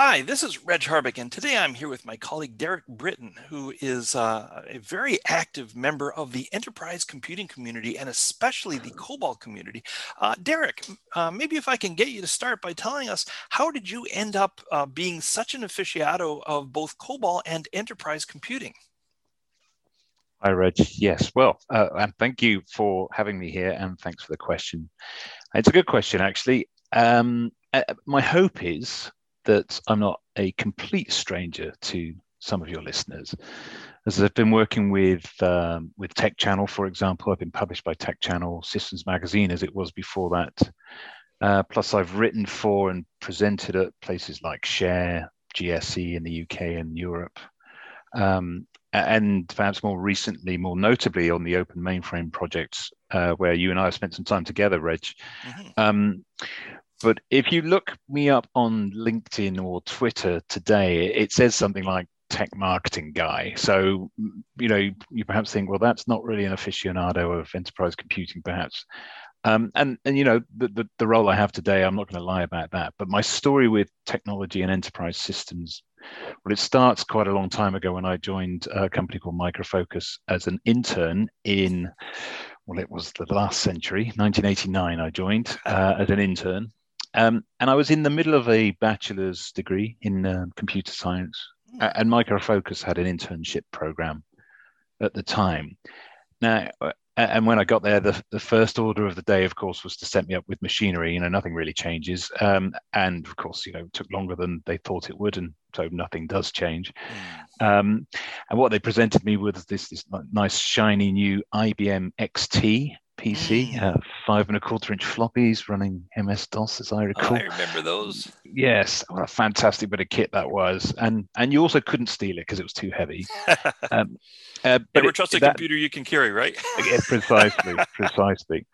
Hi, this is Reg Harbeck, and today I'm here with my colleague Derek Britton, who is uh, a very active member of the enterprise computing community and especially the COBOL community. Uh, Derek, uh, maybe if I can get you to start by telling us how did you end up uh, being such an aficionado of both COBOL and enterprise computing? Hi, Reg. Yes, well, uh, and thank you for having me here, and thanks for the question. It's a good question, actually. Um, uh, my hope is that I'm not a complete stranger to some of your listeners. As I've been working with um, with Tech Channel, for example, I've been published by Tech Channel Systems Magazine as it was before that. Uh, plus, I've written for and presented at places like Share, GSE in the UK and Europe, um, and perhaps more recently, more notably on the Open Mainframe projects, uh, where you and I have spent some time together, Reg. Mm-hmm. Um, but if you look me up on LinkedIn or Twitter today, it says something like tech marketing guy. So, you know, you perhaps think, well, that's not really an aficionado of enterprise computing, perhaps. Um, and and you know the, the, the role I have today, I'm not going to lie about that. But my story with technology and enterprise systems, well, it starts quite a long time ago when I joined a company called Micro Focus as an intern in, well, it was the last century, 1989. I joined uh, as an intern, um, and I was in the middle of a bachelor's degree in uh, computer science, mm. and Micro Focus had an internship program at the time. Now, uh, and when I got there, the, the first order of the day, of course, was to set me up with machinery. You know, nothing really changes, um, and of course, you know, it took longer than they thought it would, and so nothing does change. Mm. Um, and what they presented me with this this nice shiny new IBM XT PC, uh, five and a quarter inch floppies running MS DOS, as I recall. Oh, I remember those. Yes, what a fantastic bit of kit that was, and and you also couldn't steal it because it was too heavy. um, uh, but Never trust a computer you can carry, right? yeah, precisely, precisely.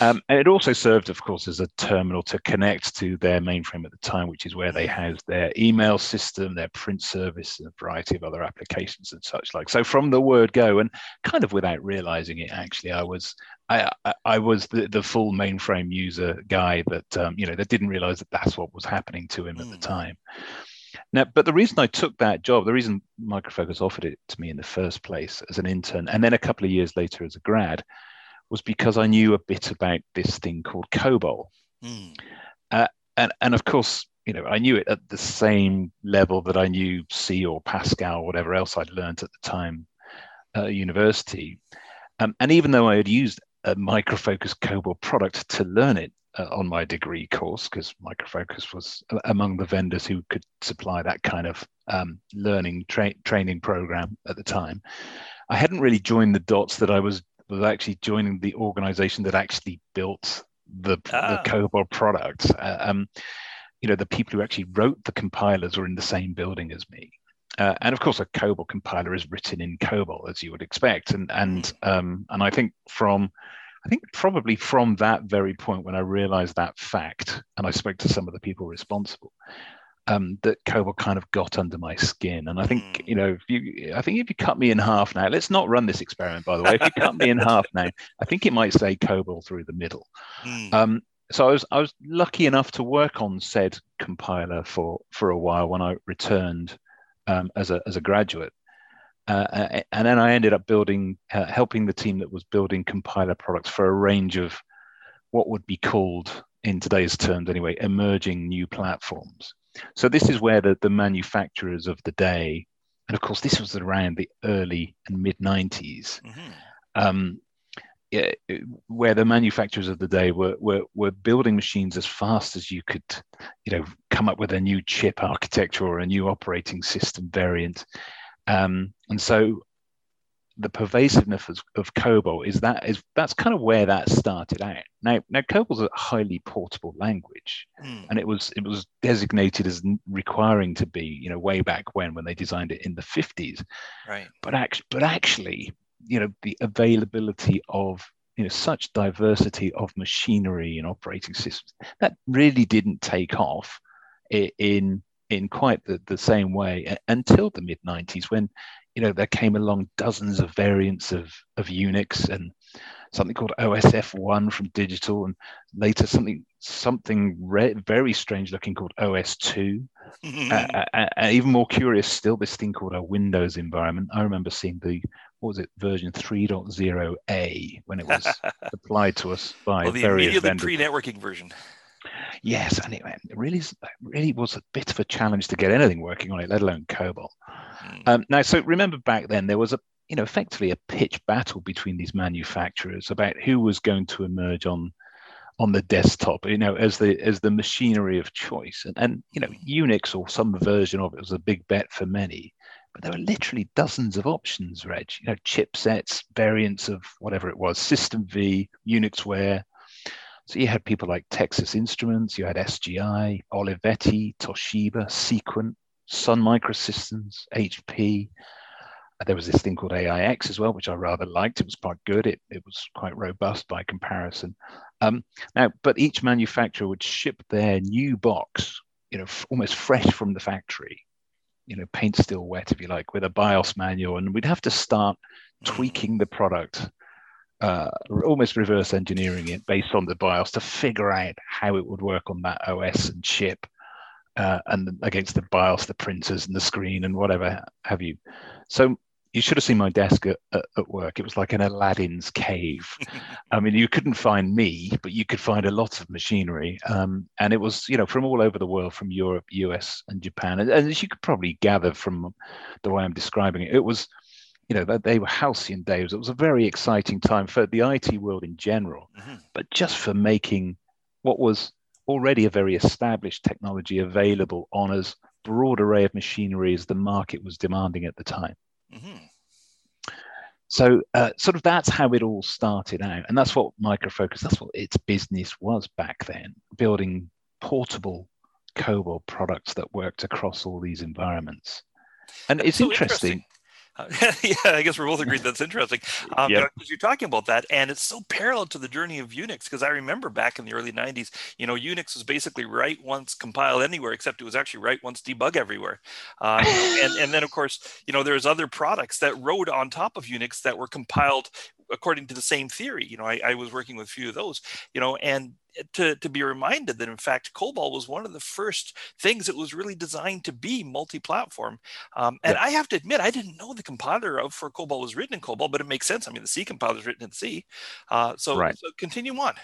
Um, and it also served, of course, as a terminal to connect to their mainframe at the time, which is where they housed their email system, their print service, and a variety of other applications and such like. So from the word go, and kind of without realizing it, actually, I was I, I, was the, the full mainframe user guy that um, you know that didn't realize that that's what was happening to him mm. at the mm. time. Now, but the reason I took that job, the reason Micro Focus offered it to me in the first place as an intern, and then a couple of years later as a grad, was because I knew a bit about this thing called COBOL, mm. uh, and and of course, you know, I knew it at the same level that I knew C or Pascal, or whatever else I'd learned at the time at university. Um, and even though I had used a Micro Focus COBOL product to learn it uh, on my degree course because Micro Focus was among the vendors who could supply that kind of um, learning tra- training program at the time. I hadn't really joined the dots that I was was actually joining the organization that actually built the, ah. the COBOL product. Uh, um, you know, the people who actually wrote the compilers were in the same building as me. Uh, and of course, a COBOL compiler is written in COBOL, as you would expect. And and mm. um, and I think from I think probably from that very point when I realized that fact, and I spoke to some of the people responsible, um, that COBOL kind of got under my skin. And I think, mm. you know, if you, I think if you cut me in half now, let's not run this experiment, by the way. If you cut me in half now, I think it might say COBOL through the middle. Mm. Um, so I was I was lucky enough to work on said compiler for for a while when I returned um, as a as a graduate. Uh, uh, and then I ended up building, uh, helping the team that was building compiler products for a range of what would be called, in today's terms anyway, emerging new platforms. So this is where the, the manufacturers of the day, and of course this was around the early and mid 90s, mm-hmm. um, where the manufacturers of the day were, were were building machines as fast as you could, you know, come up with a new chip architecture or a new operating system variant um, and so the pervasiveness of, of COBOL is that is that's kind of where that started out. Now, now COBOL's a highly portable language, mm. and it was it was designated as requiring to be, you know, way back when when they designed it in the fifties. Right. But actually, but actually, you know, the availability of you know such diversity of machinery and operating systems that really didn't take off in in quite the, the same way until the mid 90s when you know there came along dozens of variants of, of unix and something called OSF1 from Digital, and later something something re- very strange looking called OS2. Mm-hmm. Uh, uh, uh, even more curious still, this thing called a Windows environment. I remember seeing the what was it version 3.0a when it was applied to us by well, the various immediately pre-networking version. Yes, and it, it really, really was a bit of a challenge to get anything working on it, let alone COBOL. Mm. Um, now, so remember back then there was a, you know, effectively a pitch battle between these manufacturers about who was going to emerge on on the desktop, you know, as the as the machinery of choice. And, and you know, Unix or some version of it was a big bet for many. But there were literally dozens of options, Reg. You know, chipsets, variants of whatever it was, System V, Unixware, so you had people like Texas Instruments, you had SGI, Olivetti, Toshiba, Sequent, Sun Microsystems, HP. Uh, there was this thing called AIX as well, which I rather liked. It was quite good. It, it was quite robust by comparison. Um, now, but each manufacturer would ship their new box, you know, f- almost fresh from the factory, you know, paint still wet, if you like, with a BIOS manual, and we'd have to start tweaking the product uh, almost reverse engineering it based on the BIOS to figure out how it would work on that OS and chip, uh, and against the BIOS, the printers and the screen and whatever have you. So you should have seen my desk at, at work. It was like an Aladdin's cave. I mean, you couldn't find me, but you could find a lot of machinery. Um, and it was, you know, from all over the world, from Europe, US, and Japan. And, and as you could probably gather from the way I'm describing it, it was you know, they were halcyon days. It was a very exciting time for the IT world in general, mm-hmm. but just for making what was already a very established technology available on as broad array of machinery as the market was demanding at the time. Mm-hmm. So, uh, sort of that's how it all started out, and that's what Micro Focus, that's what its business was back then, building portable COBOL products that worked across all these environments. And it's so interesting. interesting uh, yeah, I guess we're both agreed that's interesting. Um, yep. Because you're talking about that, and it's so parallel to the journey of Unix. Because I remember back in the early '90s, you know, Unix was basically write once, compile anywhere, except it was actually write once, debug everywhere. Uh, and and then of course, you know, there's other products that rode on top of Unix that were compiled according to the same theory. You know, I, I was working with a few of those. You know, and to, to be reminded that in fact COBOL was one of the first things that was really designed to be multi-platform. Um, and yeah. I have to admit, I didn't know the compiler of for COBOL was written in COBOL, but it makes sense. I mean, the C compiler is written in C. Uh, so, right. so continue on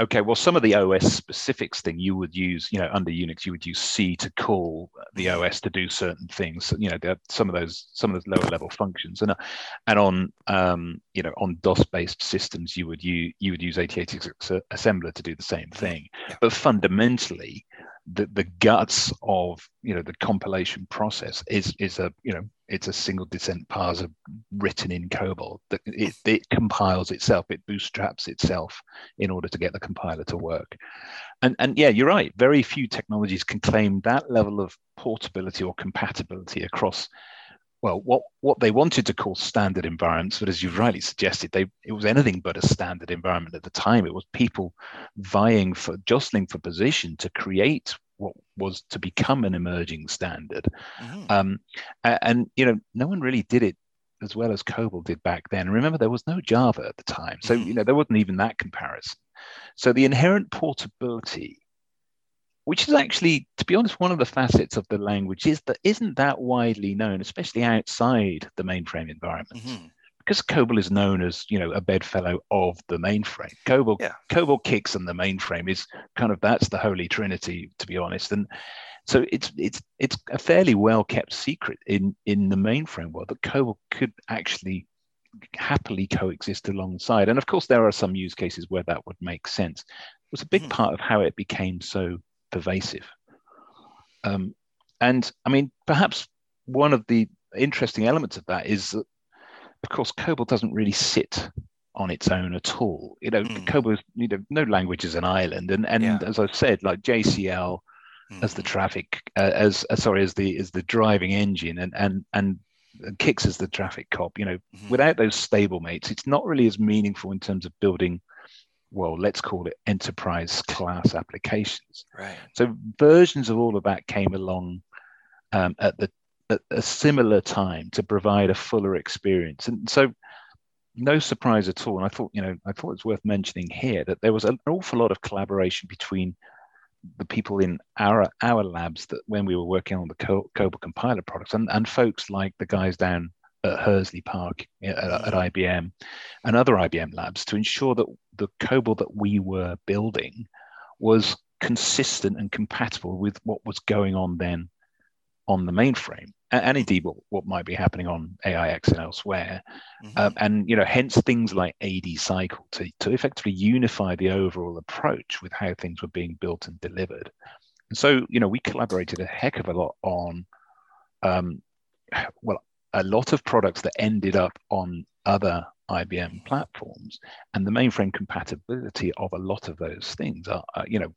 okay, well, some of the OS specifics thing you would use, you know, under Unix, you would use C to call the OS to do certain things. You know, some of those some of those lower level functions, and and on um, you know on DOS based systems, you would use you would use 8086 assembler to do the same thing. Yeah. But fundamentally, the, the guts of you know the compilation process is is a you know it's a single descent parser written in COBOL that it, it compiles itself it bootstraps itself in order to get the compiler to work. And and yeah you're right. Very few technologies can claim that level of portability or compatibility across well, what what they wanted to call standard environments, but as you've rightly suggested, they it was anything but a standard environment at the time. It was people vying for jostling for position to create what was to become an emerging standard. Mm-hmm. Um, and, and, you know, no one really did it as well as COBOL did back then. Remember, there was no Java at the time, so mm-hmm. you know there wasn't even that comparison. So the inherent portability which is actually, to be honest, one of the facets of the language is that isn't that widely known, especially outside the mainframe environment. Mm-hmm. Because COBOL is known as, you know, a bedfellow of the mainframe. COBOL, yeah. COBOL CICS and the mainframe is kind of that's the holy trinity, to be honest. And so it's it's it's a fairly well kept secret in in the mainframe world that COBOL could actually happily coexist alongside. And of course, there are some use cases where that would make sense. It was a big mm. part of how it became so pervasive. Um, and I mean, perhaps one of the interesting elements of that is that, of course, COBOL doesn't really sit on its own at all. You know, mm. COBOL is, you know, no language is an island. And, and yeah. as I've said, like JCL mm. as the traffic, uh, as uh, sorry, as the, as the driving engine and, and, and CICS as the traffic cop, you know, mm. without those stable mates, it's not really as meaningful in terms of building well, let's call it enterprise class applications. Right. So versions of all of that came along um, at the at a similar time to provide a fuller experience. And so no surprise at all. And I thought, you know, I thought it's worth mentioning here that there was an awful lot of collaboration between the people in our our labs that when we were working on the COBOL compiler products and, and folks like the guys down at Hursley Park at, at IBM and other IBM labs to ensure that the COBOL that we were building was consistent and compatible with what was going on then on the mainframe and, indeed what, what might be happening on AIX and elsewhere. Mm-hmm. Um, and you know, hence things like AD cycle to, to effectively unify the overall approach with how things were being built and delivered. And so, you know, we collaborated a heck of a lot on um, well, a lot of products that ended up on other IBM platforms, and the mainframe compatibility of a lot of those things are, uh, you know,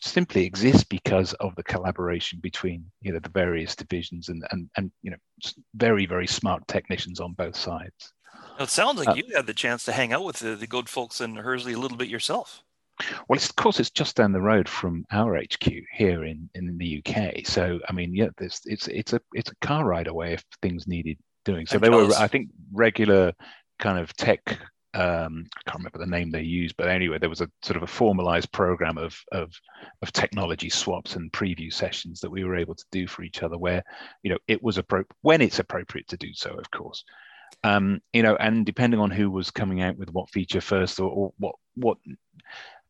simply exist because of the collaboration between you know the various divisions and and and you know very very smart technicians on both sides. It sounds like uh, you had the chance to hang out with the, the good folks in Hursley a little bit yourself. Well, of course, it's just down the road from our HQ here in, in the UK. So, I mean, yeah, this it's it's a it's a car ride away if things needed doing. So jealous. were, I think, regular kind of tech. Um, I can't remember the name they used, but anyway, there was a sort of a formalized program of of of technology swaps and preview sessions that we were able to do for each other, where you know it was appropriate when it's appropriate to do so, of course. Um, you know, and depending on who was coming out with what feature first or, or what what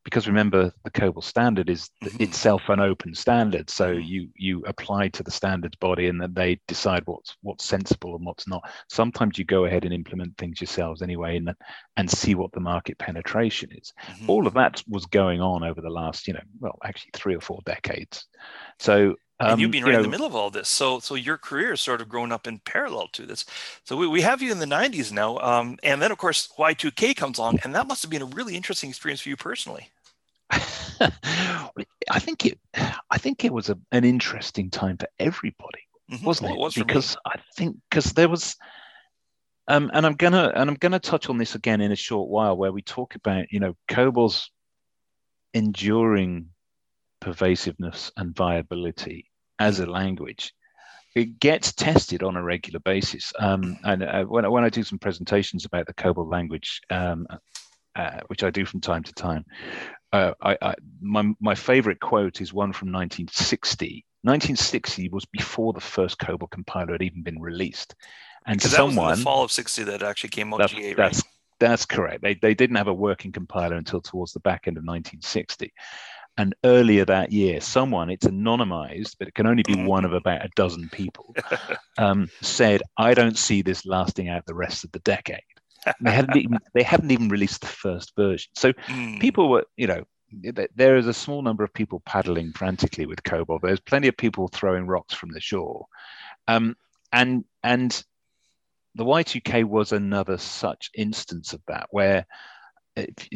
because remember the COBOL standard is mm-hmm. itself an open standard. So you you apply to the standards body and then they decide what's what's sensible and what's not. Sometimes you go ahead and implement things yourselves anyway and and see what the market penetration is. Mm-hmm. All of that was going on over the last, you know, well, actually three or four decades. So um, and you've been right you know, in the middle of all this. So, so your career has sort of grown up in parallel to this. So we, we have you in the 90s now. Um, and then, of course, Y2K comes along, and that must have been a really interesting experience for you personally. I think it, I think it was a, an interesting time for everybody, mm-hmm. wasn't well, it? Was because I think because there was, um, and I'm gonna and I'm gonna touch on this again in a short while, where we talk about you know COBOL's enduring pervasiveness and viability as a language it gets tested on a regular basis. Um, and uh, when, when I do some presentations about the COBOL language, um, uh, which I do from time to time, uh, I, I, my, my favorite quote is one from 1960. 1960 was before the first COBOL compiler had even been released. And someone, that was the fall of 60 that actually came out GA, right? That's, that's correct. They, they didn't have a working compiler until towards the back end of 1960. And earlier that year, someone, it's anonymized, but it can only be mm-hmm. one of about a dozen people, um, said, I don't see this lasting out the rest of the decade. they hadn't even they hadn't even released the first version. So mm. people were, you know, there is a small number of people paddling frantically with COBOL. There's plenty of people throwing rocks from the shore, um, and and the Y2K was another such instance of that, where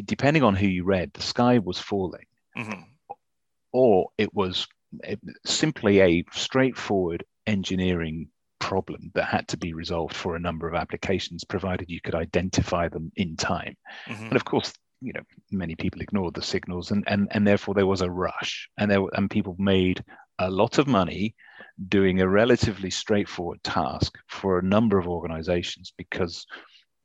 depending on who you read, the sky was falling, mm-hmm or it was simply a straightforward engineering problem that had to be resolved for a number of applications, provided you could identify them in time. Mm-hmm. And of course, you know, many people ignored the signals, and and and therefore there was a rush, and there and people made a lot of money doing a relatively straightforward task for a number of organizations because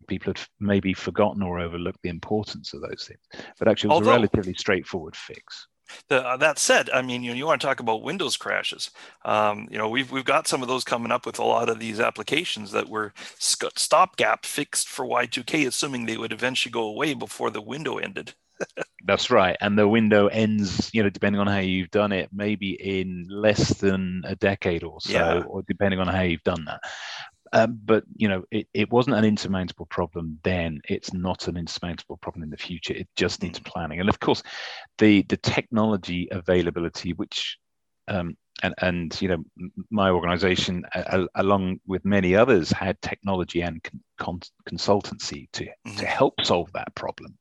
people had maybe forgotten or overlooked the importance of those things. But actually, it was Although, a relatively straightforward fix. The, uh, that said, I mean, you know, you want to talk about Windows crashes. Um, you know, we've we've got some of those coming up with a lot of these applications that were stopgap fixed for Y2K, assuming they would eventually go away before the window ended. That's right, and the window ends, you know, depending on how you've done it, maybe in less than a decade or so, yeah. or depending on how you've done that. Um, but you know, it, it wasn't an insurmountable problem then. It's not an insurmountable problem in the future. It just needs mm. planning. And of course, the the technology availability, which um, and, and you know my organization uh, along with many others had technology and con- consultancy to mm-hmm. to help solve that problem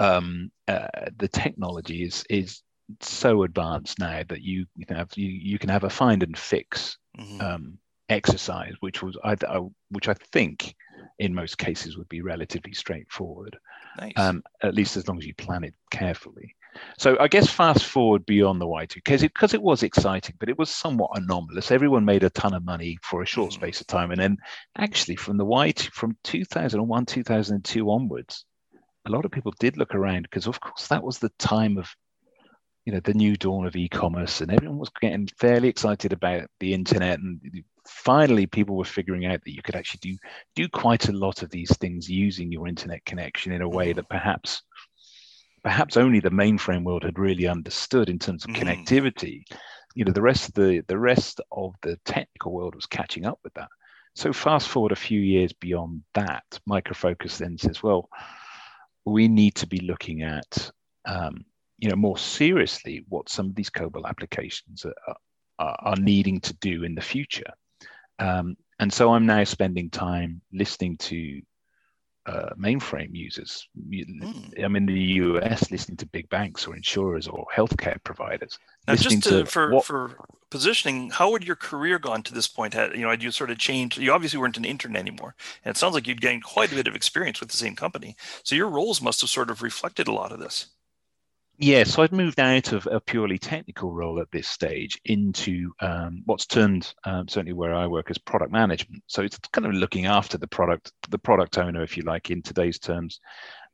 um, uh, the technology is is so advanced now that you you can have you, you can have a find and fix mm-hmm. um, exercise, which was I, which I think in most cases would be relatively straightforward. Nice. Um, at least as long as you plan it carefully. So I guess fast forward beyond the Y2 because it because it was exciting, but it was somewhat anomalous. Everyone made a ton of money for a short mm. space of time, and then actually from the Y2 from 2001 2002 onwards, a lot of people did look around because of course that was the time of you know the new dawn of e-commerce and everyone was getting fairly excited about the internet and finally people were figuring out that you could actually do do quite a lot of these things using your internet connection in a way that perhaps perhaps only the mainframe world had really understood in terms of mm. connectivity you know the rest of the the rest of the technical world was catching up with that so fast forward a few years beyond that micro focus then says well we need to be looking at um, you know more seriously what some of these COBOL applications are, are, are needing to do in the future. Um, and so I'm now spending time listening to uh, mainframe users. Mm. I'm in the US listening to big banks or insurers or healthcare providers. Now, just to, to for, what, for positioning, how would your career gone to this point? Had, you know, had you sort of changed? You obviously weren't an intern anymore, and it sounds like you'd gained quite a bit of experience with the same company. So your roles must have sort of reflected a lot of this. Yeah, so I'd moved out of a purely technical role at this stage into um, what's turned um, certainly where I work as product management. So it's kind of looking after the product, the product owner, if you like, in today's terms,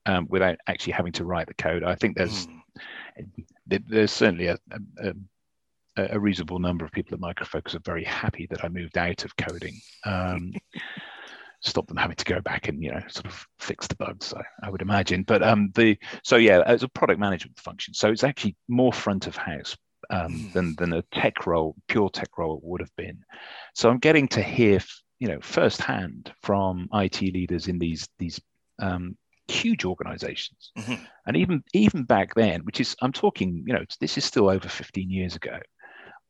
um, without actually having to write the code. I think there's mm. there's certainly a, a, a, reasonable number of people at Micro Focus are very happy that I moved out of coding. Stop them having to go back and you know sort of fix the bugs I, I, would imagine but um the so yeah as a product management function so it's actually more front of house um, hmm. than than a tech role pure tech role would have been so i'm getting to hear you know firsthand from it leaders in these these um, huge organizations mm-hmm. and even even back then which is i'm talking you know this is still over 15 years ago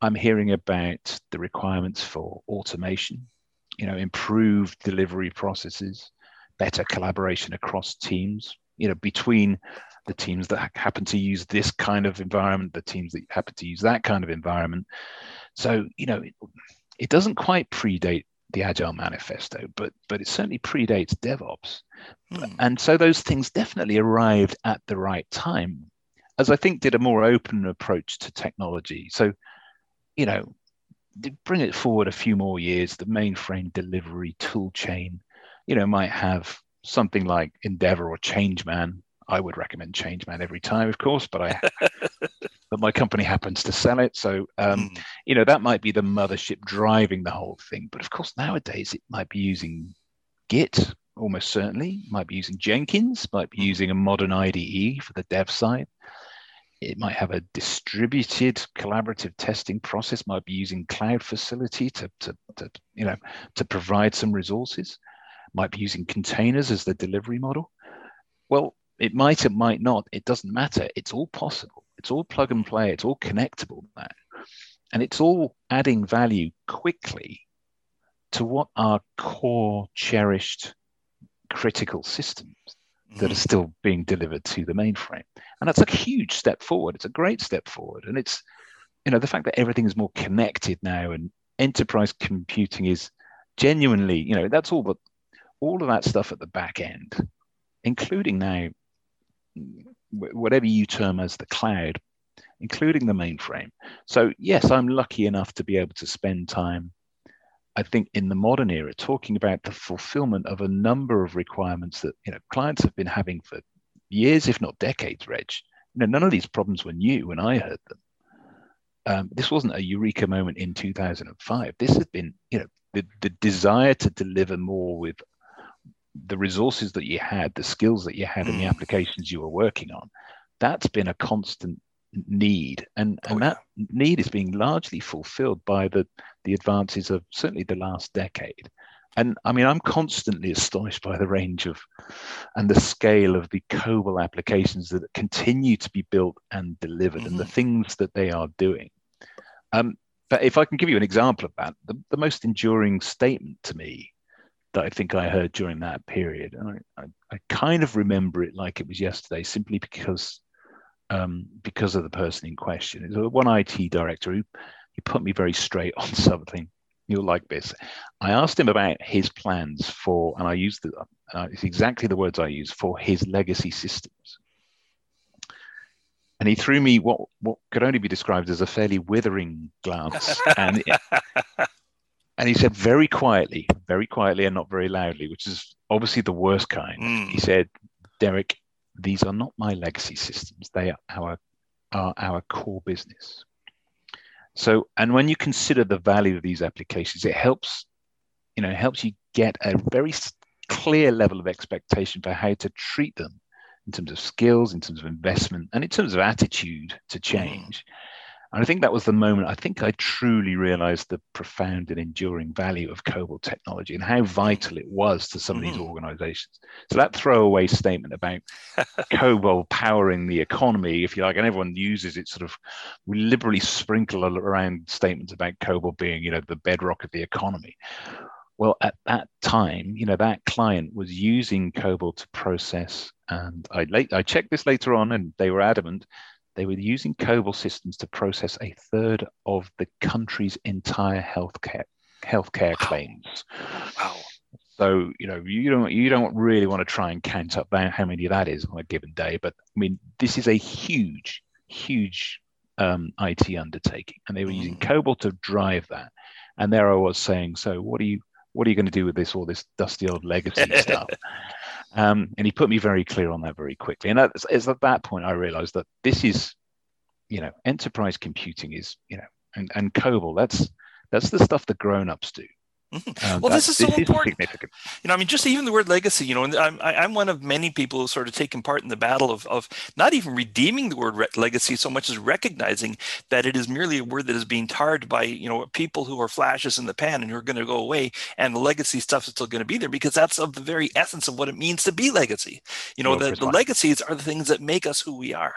i'm hearing about the requirements for automation you know, improved delivery processes, better collaboration across teams, you know, between the teams that happen to use this kind of environment, the teams that happen to use that kind of environment. So, you know, it, it doesn't quite predate the Agile Manifesto, but but it certainly predates DevOps. Hmm. And so those things definitely arrived at the right time, as I think did a more open approach to technology. So, you know, bring it forward a few more years, the mainframe delivery tool chain, you know, might have something like Endevor or Changeman. I would recommend Changeman every time, of course, but I, but my company happens to sell it, so um, mm. you know that might be the mothership driving the whole thing. But of course, nowadays it might be using Git, almost certainly, might be using Jenkins, might be hmm. using a modern IDE for the dev side it might have a distributed collaborative testing process might be using cloud facility to, to, to, you know to provide some resources might be using containers as the delivery model. Well it might it might not it doesn't matter. It's all possible. It's all plug and play. It's all connectable now. And it's all adding value quickly to what are core cherished critical systems that are still being delivered to the mainframe. And that's a huge step forward. It's a great step forward. And it's, you know, the fact that everything is more connected now and enterprise computing is genuinely, you know, that's all but all of that stuff at the back end, including now whatever you term as the cloud, including the mainframe. So yes, I'm lucky enough to be able to spend time I think in the modern era, talking about the fulfillment of a number of requirements that you know clients have been having for years, if not decades, Reg. You know, none of these problems were new when I heard them. Um, this wasn't a eureka moment in 2005. This has been, you know, the, the desire to deliver more with the resources that you had, the skills that you had, and the mm. applications you were working on. That's been a constant need and and oh, that yeah. need is being largely fulfilled by the the advances of certainly the last decade and i mean i'm constantly astonished by the range of and the scale of the cobol applications that continue to be built and delivered mm-hmm. and the mm-hmm. things that they are doing um, but if i can give you an example of that the, the most enduring statement to me that i think i heard during that period and I, I, I kind of remember it like it was yesterday simply because um, because of the person in question. It's one IT director who he put me very straight on something. You'll like this. I asked him about his plans for, and I used the, uh, it's exactly the words I use for his legacy systems. and he threw me what what could only be described as a fairly withering glance, and and he said very quietly, very quietly, and not very loudly, which is obviously the worst kind. Mm. He said, "Derek, these are not my legacy systems; they are our are our core business." So, and when you consider the value of these applications, it helps, you know, helps you get a very clear level of expectation for how to treat them in terms of skills, in terms of investment, and in terms of attitude to mm-hmm. change. Mm. And I think that was the moment I think I truly realized the profound and enduring value of COBOL technology and how vital it was to some of these mm-hmm. organizations. So that throwaway statement about COBOL powering the economy, if you like, and everyone uses it sort of, we liberally sprinkle around statements about COBOL being, you know, the bedrock of the economy. Well, at that time, you know, that client was using COBOL to process, and I late I checked this later on, and they were adamant they were using COBOL systems to process a third of the country's entire healthcare healthcare wow. claims. Wow. So you know you don't you don't really want to try and count up how many that is on a given day, but I mean this is a huge, huge um, IT undertaking, and they were mm. using COBOL to drive that. And there I was saying, so what are you what are you going to do with this all this dusty old legacy stuff? Um, and he put me very clear on that very quickly. And that's, it's at that point I realized that this is, you know, enterprise computing is, you know, and, and COBOL, that's that's the stuff that grown-ups do. Mm-hmm. Um, well, this is so this important. Is you know, I mean, just even the word legacy. You know, and I'm I'm one of many people who sort of taken part in the battle of of not even redeeming the word re- legacy so much as recognizing that it is merely a word that is being tarred by you know people who are flashes in the pan and who are going to go away, and the legacy stuff is still going to be there because that's of the very essence of what it means to be legacy. You know, well, the, the legacies are the things that make us who we are.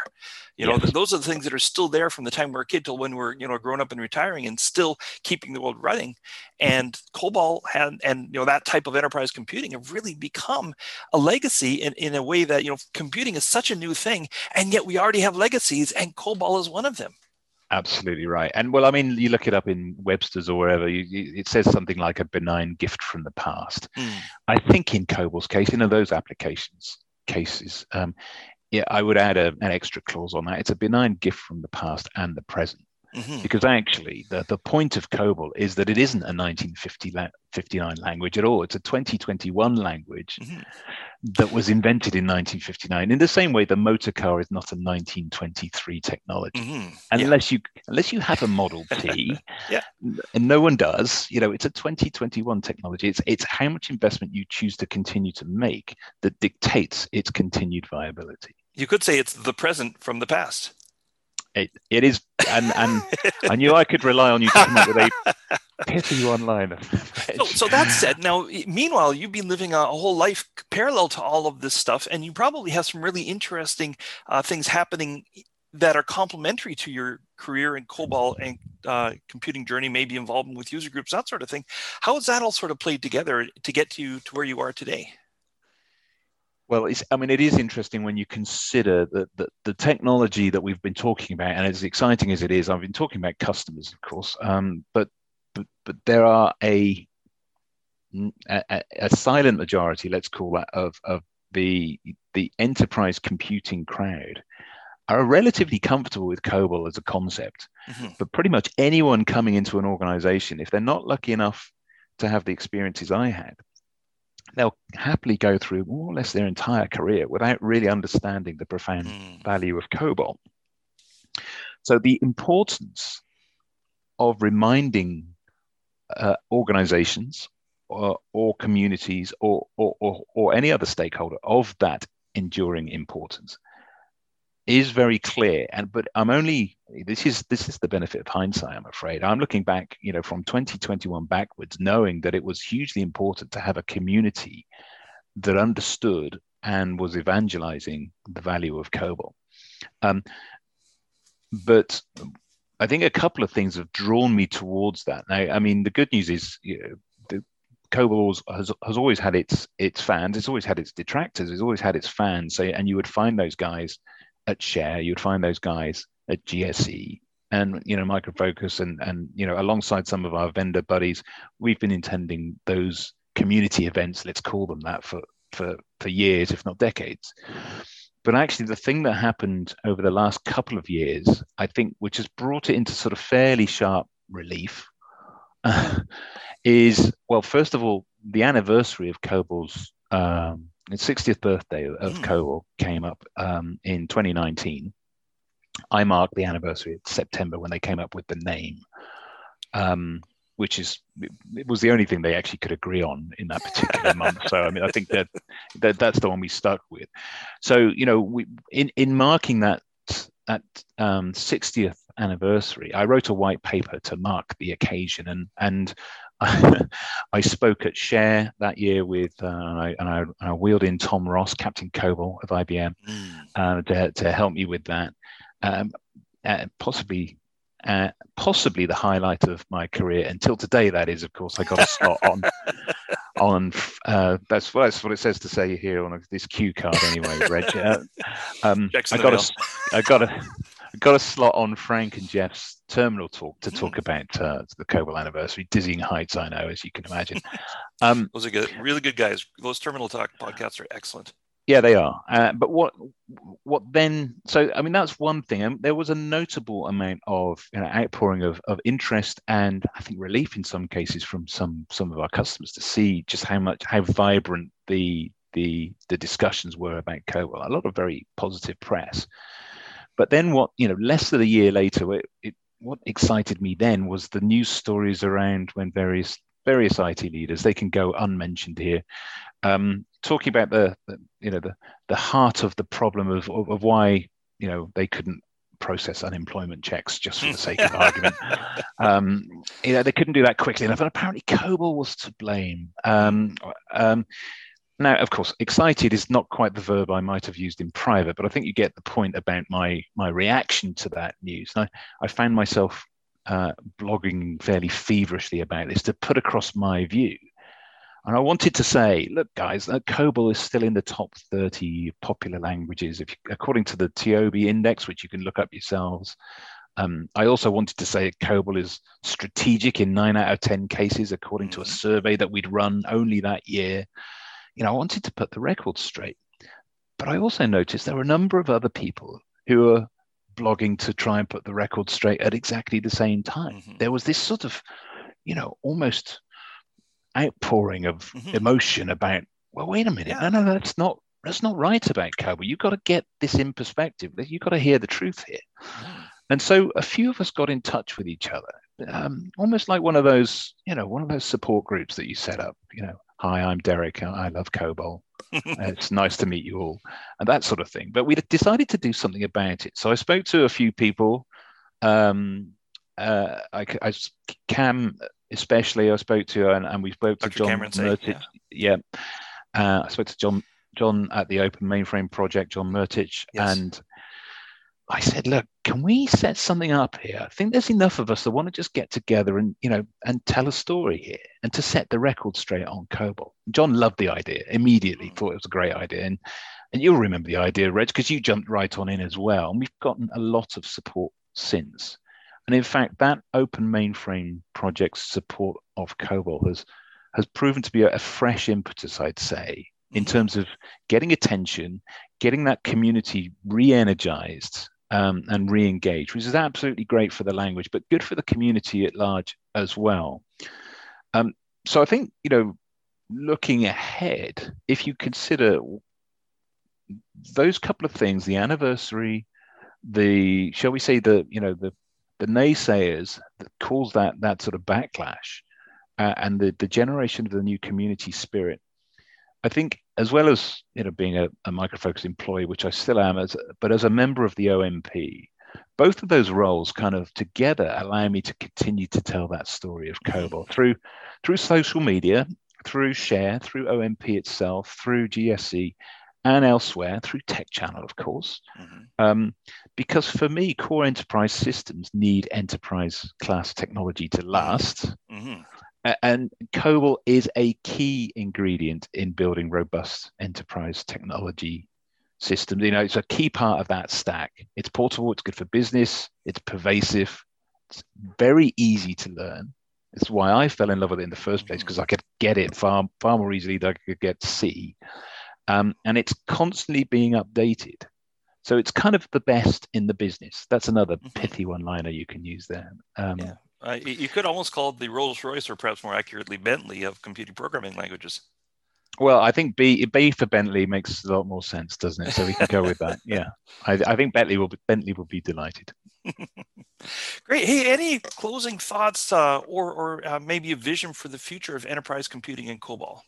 You know, those are the things that are still there from the time we're a kid till when we're, you know, grown up and retiring and still keeping the world running. And COBOL and, and you know, that type of enterprise computing have really become a legacy in, in a way that, you know, computing is such a new thing. And yet we already have legacies and COBOL is one of them. Absolutely right. And well, I mean, you look it up in Webster's or wherever, you, you, it says something like a benign gift from the past. Mm. I think in COBOL's case, in those applications cases, um, yeah, I would add a, an extra clause on that. It's a benign gift from the past and the present. Mm-hmm. Because actually, the, the point of COBOL is that it isn't a 1959 language at all. It's a 2021 language mm-hmm. that was invented in 1959. In the same way, the motor car is not a 1923 technology, mm-hmm. unless yeah. you unless you have a Model T, yeah. and no one does. You know, it's a 2021 technology. It's it's how much investment you choose to continue to make that dictates its continued viability you could say it's the present from the past. It, it is, and and I knew I could rely on you to come up with a pithy online. so, so that said, now meanwhile, you've been living a, whole life parallel to all of this stuff, and you probably have some really interesting uh, things happening that are complementary to your career in COBOL and uh, computing journey, maybe involvement with user groups, that sort of thing. How has that all sort of played together to get you to where you are today? Well, it's, I mean, it is interesting when you consider that the, the, technology that we've been talking about, and as exciting as it is, I've been talking about customers, of course, um, but, but but there are a, a, a silent majority, let's call that, of of the the enterprise computing crowd are relatively comfortable with COBOL as a concept. Mm-hmm. But pretty much anyone coming into an organization, if they're not lucky enough to have the experiences I had, they'll happily go through more or less their entire career without really understanding the profound mm. value of COBOL. So the importance of reminding uh, organizations or, or communities or, or, or, or any other stakeholder of that enduring importance is very clear and but i'm only this is this is the benefit of hindsight i'm afraid i'm looking back you know from 2021 backwards knowing that it was hugely important to have a community that understood and was evangelizing the value of COBOL. Um, but I think a couple of things have drawn me towards that. Now, I mean, the good news is you know, the COBOL has, has always had its its fans. It's always had its detractors. It's always had its fans. So, and you would find those guys at Share, you'd find those guys at GSE and you know Micro Focus and and you know alongside some of our vendor buddies, we've been intending those community events, let's call them that, for for for years, if not decades. but actually, the thing that happened over the last couple of years, I think, which has brought it into sort of fairly sharp relief, is well, first of all, the anniversary of COBOL's um, 60th birthday of mm. Came up um, in 2019. I marked the anniversary of September when they came up with the name. Um, which is it was the only thing they actually could agree on in that particular month. So I mean, I think that, that that's the one we stuck with. So you know, we in in marking that that um, 60th anniversary, I wrote a white paper to mark the occasion, and and I, spoke at Share that year with uh, and, I, and, I, and I wheeled in Tom Ross, Captain COBOL of IBM, mm. uh, to to help me with that. Um, uh, possibly uh, possibly the highlight of my career until today. That is, of course, I got a slot on on. Uh, that's what that's what it says to say here on a, this cue card, anyway, Reg. Uh, um, I got a, I got a. got a slot on Frank and Jeff's terminal talk to talk mm. about uh, the COBOL anniversary. Dizzying heights, I know, as you can imagine. Um, Those are good, really good guys. Those terminal talk podcasts are excellent. Yeah, they are. Uh, but what what then? So I mean, that's one thing. And there was a notable amount of you know, outpouring of, of interest and I think relief in some cases from some some of our customers to see just how much how vibrant the the the discussions were about COBOL. A lot of very positive press. But then what you know, less than a year later, it, it what excited me then was the news stories around when various various IT leaders they can go unmentioned here um, talking about the, the, you know the the heart of the problem of, of, of why you know they couldn't process unemployment checks just for the sake of argument. Um, you know, they couldn't do that quickly enough, and apparently COBOL was to blame. Um, um, now, of course, excited is not quite the verb I might have used in private, but I think you get the point about my my reaction to that news. I, I found myself uh, blogging fairly feverishly about this to put across my view and I wanted to say, look, guys, uh, COBOL is still in the top 30 popular languages, if you, according to the TIOBE index, which you can look up yourselves. Um, I also wanted to say COBOL is strategic in nine out of 10 cases, according to a mm-hmm. survey that we'd run only that year. You know, I wanted to put the record straight. But I also noticed there were a number of other people who were blogging to try and put the record straight at exactly the same time. Mm-hmm. There was this sort of, you know, almost outpouring of mm-hmm. emotion about well wait a minute yeah. no no that's not that's not right about COBOL you've got to get this in perspective you've got to hear the truth here mm. and so a few of us got in touch with each other um, almost like one of those you know one of those support groups that you set up you know hi i'm derek i love COBOL it's nice to meet you all and that sort of thing but we decided to do something about it so i spoke to a few people um, uh, I, I, Cam especially I spoke to and, and we spoke Dr. to John Cameron Mertic. Yeah, yeah. Uh, I spoke to John John at the Open Mainframe Project, John Mertic, yes. and I said, look, can we set something up here? I think there's enough of us that want to just get together and you know and tell a story here and to set the record straight on COBOL. John loved the idea immediately, mm. thought it was a great idea, and and you'll remember the idea, Reg, because you jumped right on in as well. And we've gotten a lot of support since. And in fact, that open mainframe project's support of COBOL has, has proven to be a, a fresh impetus, I'd say, in mm-hmm. terms of getting attention, getting that community re energized um, and re engage, which is absolutely great for the language, but good for the community at large as well. Um, so I think, you know, looking ahead, if you consider those couple of things, the anniversary, the shall we say the you know the the naysayers that caused that that sort of backlash uh, and the, the generation of the new community spirit i think as well as you know being a, a micro focus employee which i still am as but as a member of the omp both of those roles kind of together allow me to continue to tell that story of COBOL through through social media through share through omp itself through GSE and elsewhere through tech channel of course mm-hmm. um, because for me, core enterprise systems need enterprise class technology to last. Mm-hmm. And COBOL is a key ingredient in building robust enterprise technology systems. You know, it's a key part of that stack. It's portable, it's good for business, it's pervasive, it's very easy to learn. It's why I fell in love with it in the first place because I could get it far far more easily than I could get C. um, and it's constantly being updated. So it's kind of the best in the business. That's another mm-hmm. pithy one-liner you can use there. Um, yeah, uh, you could almost call it the Rolls-Royce, or perhaps more accurately, Bentley of computing programming languages. Well, I think B B for Bentley makes a lot more sense, doesn't it? So we can go with that. Yeah, I, I think Bentley will be, Bentley will be delighted. Great. Hey, any closing thoughts, uh, or or uh, maybe a vision for the future of enterprise computing in COBOL?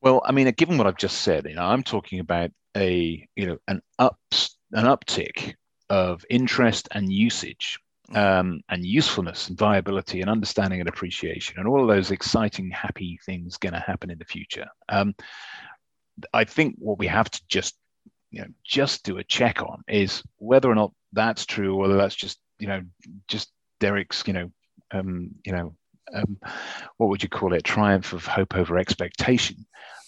Well, I mean, given what I've just said, you know, I'm talking about a you know an ups an uptick of interest and usage um, and usefulness and viability and understanding and appreciation and all of those exciting, happy things going to happen in the future. Um, I think what we have to just you know just do a check on is whether or not that's true, whether that's just you know just Derek's you know um, you know um, what would you call it triumph of hope over expectation,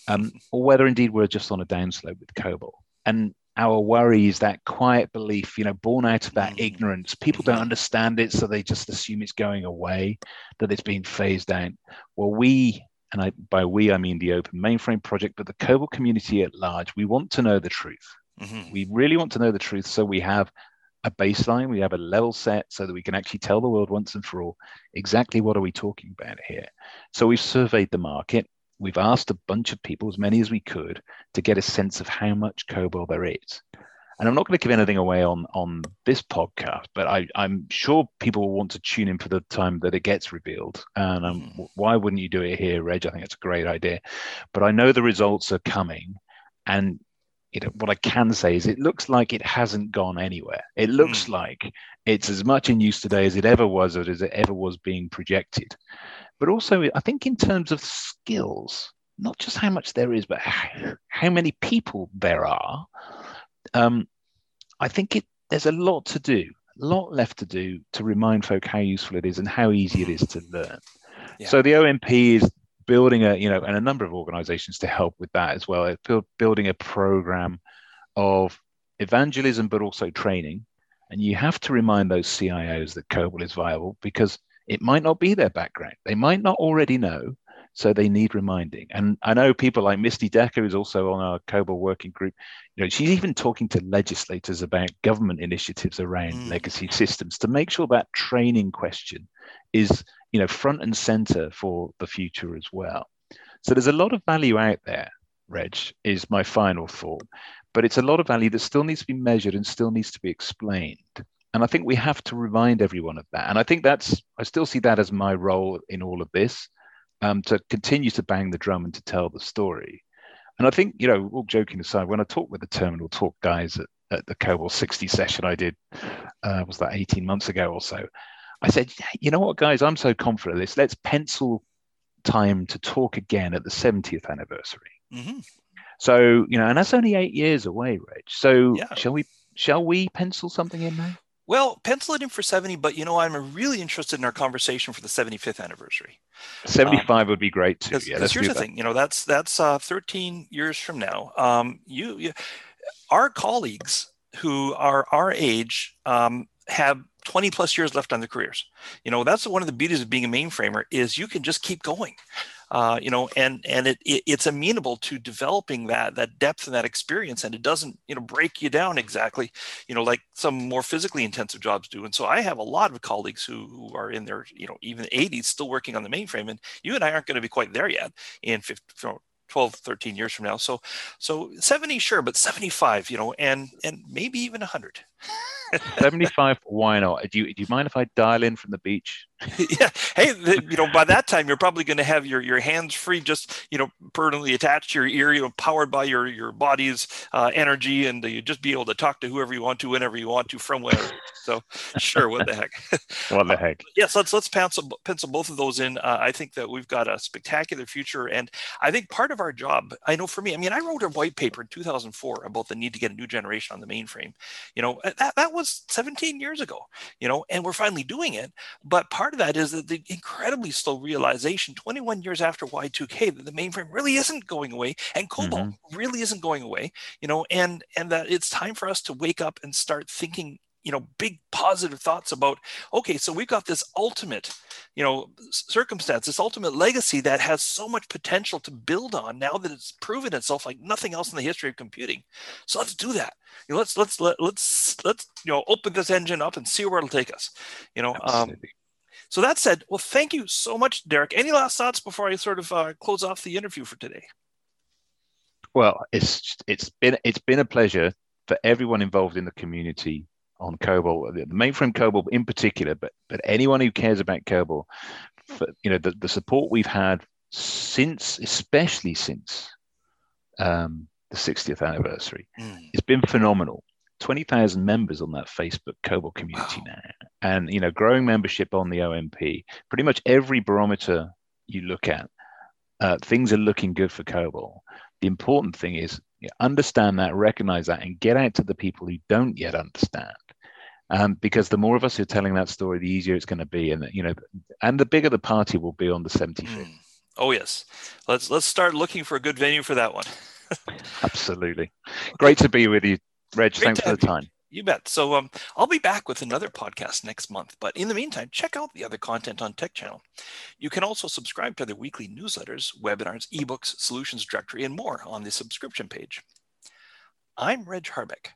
um, or whether indeed we're just on a downslope with COBOL. And our worries, that quiet belief, you know, born out of that mm. ignorance. People don't understand it, so they just assume it's going away, that it's being phased out. Well, we, and I, by we, I mean the Open Mainframe Project, but the COBOL community at large, we want to know the truth. Mm-hmm. We really want to know the truth, so we have a baseline, we have a level set so that we can actually tell the world once and for all exactly what are we talking about here. So we've surveyed the market we've asked a bunch of people, as many as we could, to get a sense of how much COBOL there is. And I'm not going to give anything away on on this podcast, but I, am sure people will want to tune in for the time that it gets revealed. And um, mm. why wouldn't you do it here, Reg? I think it's a great idea. But I know the results are coming, and know, what I can say is it looks like it hasn't gone anywhere. It looks mm. like it's as much in use today as it ever was, or as it ever was being projected but also I think in terms of skills, not just how much there is, but how, many people there are. Um, I think it, there's a lot to do, a lot left to do to remind folk how useful it is and how easy it is to learn. Yeah. So the OMP is building a, you know, and a number of organizations to help with that as well. Build, building a program of evangelism, but also training. And you have to remind those CIOs that COBOL is viable because it might not be their background. They might not already know, so they need reminding. And I know people like Misty Decker, who's also on our COBOL working group. You know, she's even talking to legislators about government initiatives around mm. legacy systems to make sure that training question is, you know, front and center for the future as well. So there's a lot of value out there. Reg is my final thought, but it's a lot of value that still needs to be measured and still needs to be explained. And I think we have to remind everyone of that. And I think that's, I still see that as my role in all of this um, to continue to bang the drum and to tell the story. And I think, you know, all joking aside, when I talk with the Terminal Talk guys at, at the COBOL 60 session I did, uh, was that 18 months ago or so, I said, you know what, guys, I'm so confident of this. Let's pencil time to talk again at the 70th anniversary. Mm-hmm. So, you know, and that's only eight years away, Reg. So yeah. shall we shall we pencil something in now? Well, pencil it in for 70, but you know, I'm really interested in our conversation for the 75th anniversary. 75 um, would be great too. Cause, yeah, cause here's the that. thing, you know, that's that's uh, 13 years from now. Um, you, you, our colleagues who are our age um, have 20 plus years left on their careers. You know, that's one of the beauties of being a mainframer is you can just keep going uh, you know, and and it, it, it's amenable to developing that that depth and that experience, and it doesn't you know break you down exactly, you know, like some more physically intensive jobs do. And so I have a lot of colleagues who who are in their you know even 80s still working on the mainframe, and you and I aren't going to be quite there yet in 50, 12 13 years from now. So so 70 sure but 75 you know and and maybe even 100 75 why not do you do you mind if i dial in from the beach yeah. Hey you know by that time you're probably going to have your your hands free just you know permanently attached to your ear you know powered by your your body's uh, energy and you just be able to talk to whoever you want to whenever you want to from wherever. So sure what the heck. What the heck. yes let's let's pencil pencil both of those in. Uh, i think that we've got a spectacular future and i think part of our job i know for me i mean i wrote a white paper in 2004 about the need to get a new generation on the mainframe. You know that, that was 17 years ago you know and we're finally doing it but part of that is that the incredibly slow realization 21 years after Y2K that the mainframe really isn't going away and COBOL mm-hmm. really isn't going away, you know, and and that it's time for us to wake up and start thinking you know big positive thoughts about okay so we've got this ultimate you know circumstance this ultimate legacy that has so much potential to build on now that it's proven itself like nothing else in the history of computing. So let's do that. You know, let's let's let, let's let's you know open this engine up and see where it'll take us you know um, so that said well thank you so much derek any last thoughts before i sort of uh, close off the interview for today well it's it's been it's been a pleasure for everyone involved in the community on COBOL, the mainframe COBOL in particular, but but anyone who cares about COBOL, for, you know, the, the support we've had since, especially since um, the 60th anniversary, mm. it's been phenomenal. 20,000 members on that Facebook COBOL community wow. now, and you know, growing membership on the OMP. Pretty much every barometer you look at, uh, things are looking good for COBOL. The important thing is you understand that, recognize that, and get out to the people who don't yet understand um, because the more of us who are telling that story, the easier it's going to be, and you know, and the bigger the party will be on the 75th. Mm. Oh yes, let's let's start looking for a good venue for that one. Absolutely, great to be with you, Reg. Great Thanks for the time. You bet. So um, I'll be back with another podcast next month. But in the meantime, check out the other content on Tech Channel. You can also subscribe to the weekly newsletters, webinars, ebooks, solutions directory, and more on the subscription page. I'm Reg Harbeck.